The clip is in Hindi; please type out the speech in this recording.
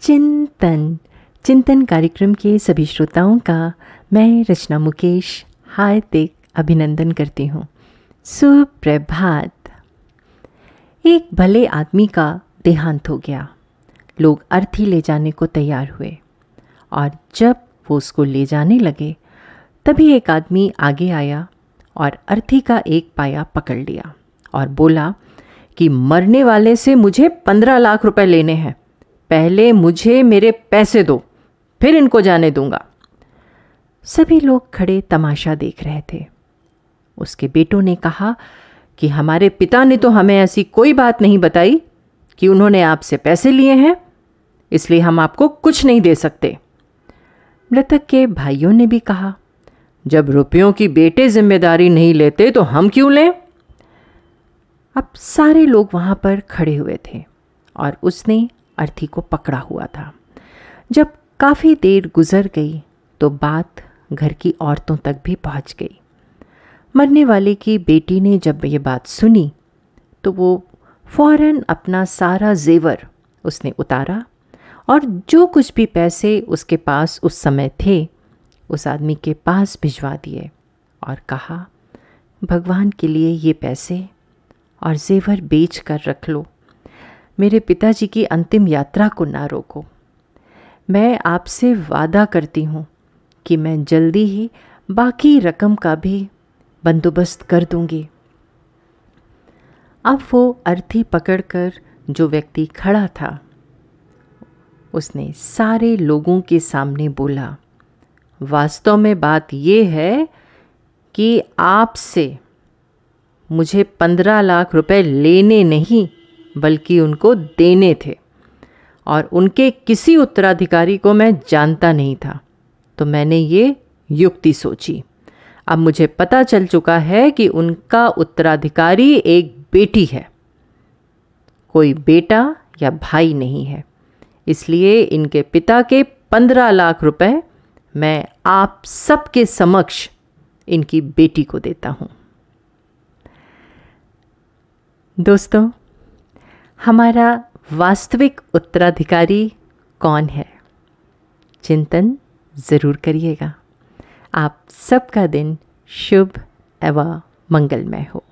चिंतन। चिंतन कार्यक्रम के सभी श्रोताओं का मैं रचना मुकेश हार्दिक अभिनंदन करती हूँ। सुप्रभात। एक भले आदमी का देहांत हो गया। लोग अर्थी ले जाने को तैयार हुए और जब वो उसको ले जाने लगे, तभी एक आदमी आगे आया और अर्थी का एक पाया पकड़ लिया और बोला कि मरने वाले से मुझे पंद्रह लाख रुपए लेने हैं। पहले मुझे मेरे पैसे दो, फिर इनको जाने दूँगा। सभी लोग खड़े तमाशा देख रहे थे। उसके बेटों ने कहा कि हमारे पिता ने तो हमें ऐसी कोई बात नहीं बताई कि उन्होंने आपसे पैसे लिए हैं, इसलिए हम आपको कुछ नहीं दे सकते। मृतक के भाइयों ने भी कहा, जब रुपयों की बेटे ज़िम्मेदारी नहीं लेते तो हम क्यों लें? अब सारे लोग वहाँ पर खड़े हुए थे और उसने अर्थी को पकड़ा हुआ था। जब काफ़ी देर गुजर गई तो बात घर की औरतों तक भी पहुँच गई। मरने वाले की बेटी ने जब ये बात सुनी तो वो फ़ौरन अपना सारा जेवर उसने उतारा और जो कुछ भी पैसे उसके पास उस समय थे, उस आदमी के पास भिजवा दिए और कहा, भगवान के लिए ये पैसे और जेवर बेच कर रख लो। मेरे पिताजी की अंतिम यात्रा को ना रोको। मैं आपसे वादा करती हूँ कि मैं जल्दी ही बाकी रकम का भी बंदोबस्त कर दूँगी। अब वो अर्थी पकड़कर जो व्यक्ति खड़ा था, उसने सारे लोगों के सामने बोला, वास्तव में बात यह है कि आपसे मुझे पंद्रह लाख रुपए लेने नहीं बल्कि उनको देने थे। और उनके किसी उत्तराधिकारी को मैं जानता नहीं था। तो मैंने ये युक्ति सोची। अब मुझे पता चल चुका है कि उनका उत्तराधिकारी एक बेटी है। कोई बेटा या भाई नहीं है। इसलिए इनके पिता के पंद्रह लाख रुपए मैं आप सबके समक्ष इनकी बेटी को देता हूँ। दोस्तों हमारा वास्तविक उत्तराधिकारी कौन है? चिंतन ज़रूर करिएगा। आप सबका दिन शुभ एवं मंगलमय हो।